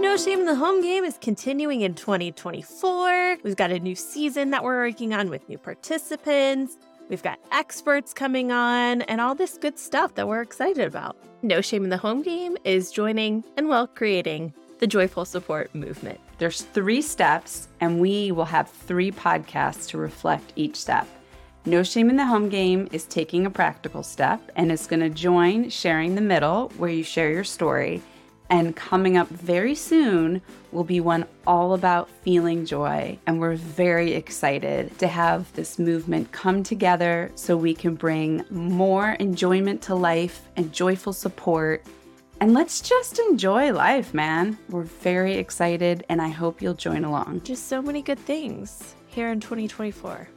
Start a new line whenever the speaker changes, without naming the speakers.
No Shame in the Home Game is continuing in 2024. We've got a new season that we're working on with new participants. We've got experts coming on and all this good stuff that we're excited about. No Shame in the Home Game is joining and well creating the Joyful Support Movement.
There's three steps, and we will have three podcasts to reflect each step. No Shame in the Home Game is taking a practical step and is going to join Sharing the Middle, where you share your story. And coming up very soon will be one all about feeling joy. And we're very excited to have this movement come together so we can bring more enjoyment to life and joyful support. And let's just enjoy life, man. We're very excited, and I hope you'll join along.
Just so many good things here in 2024.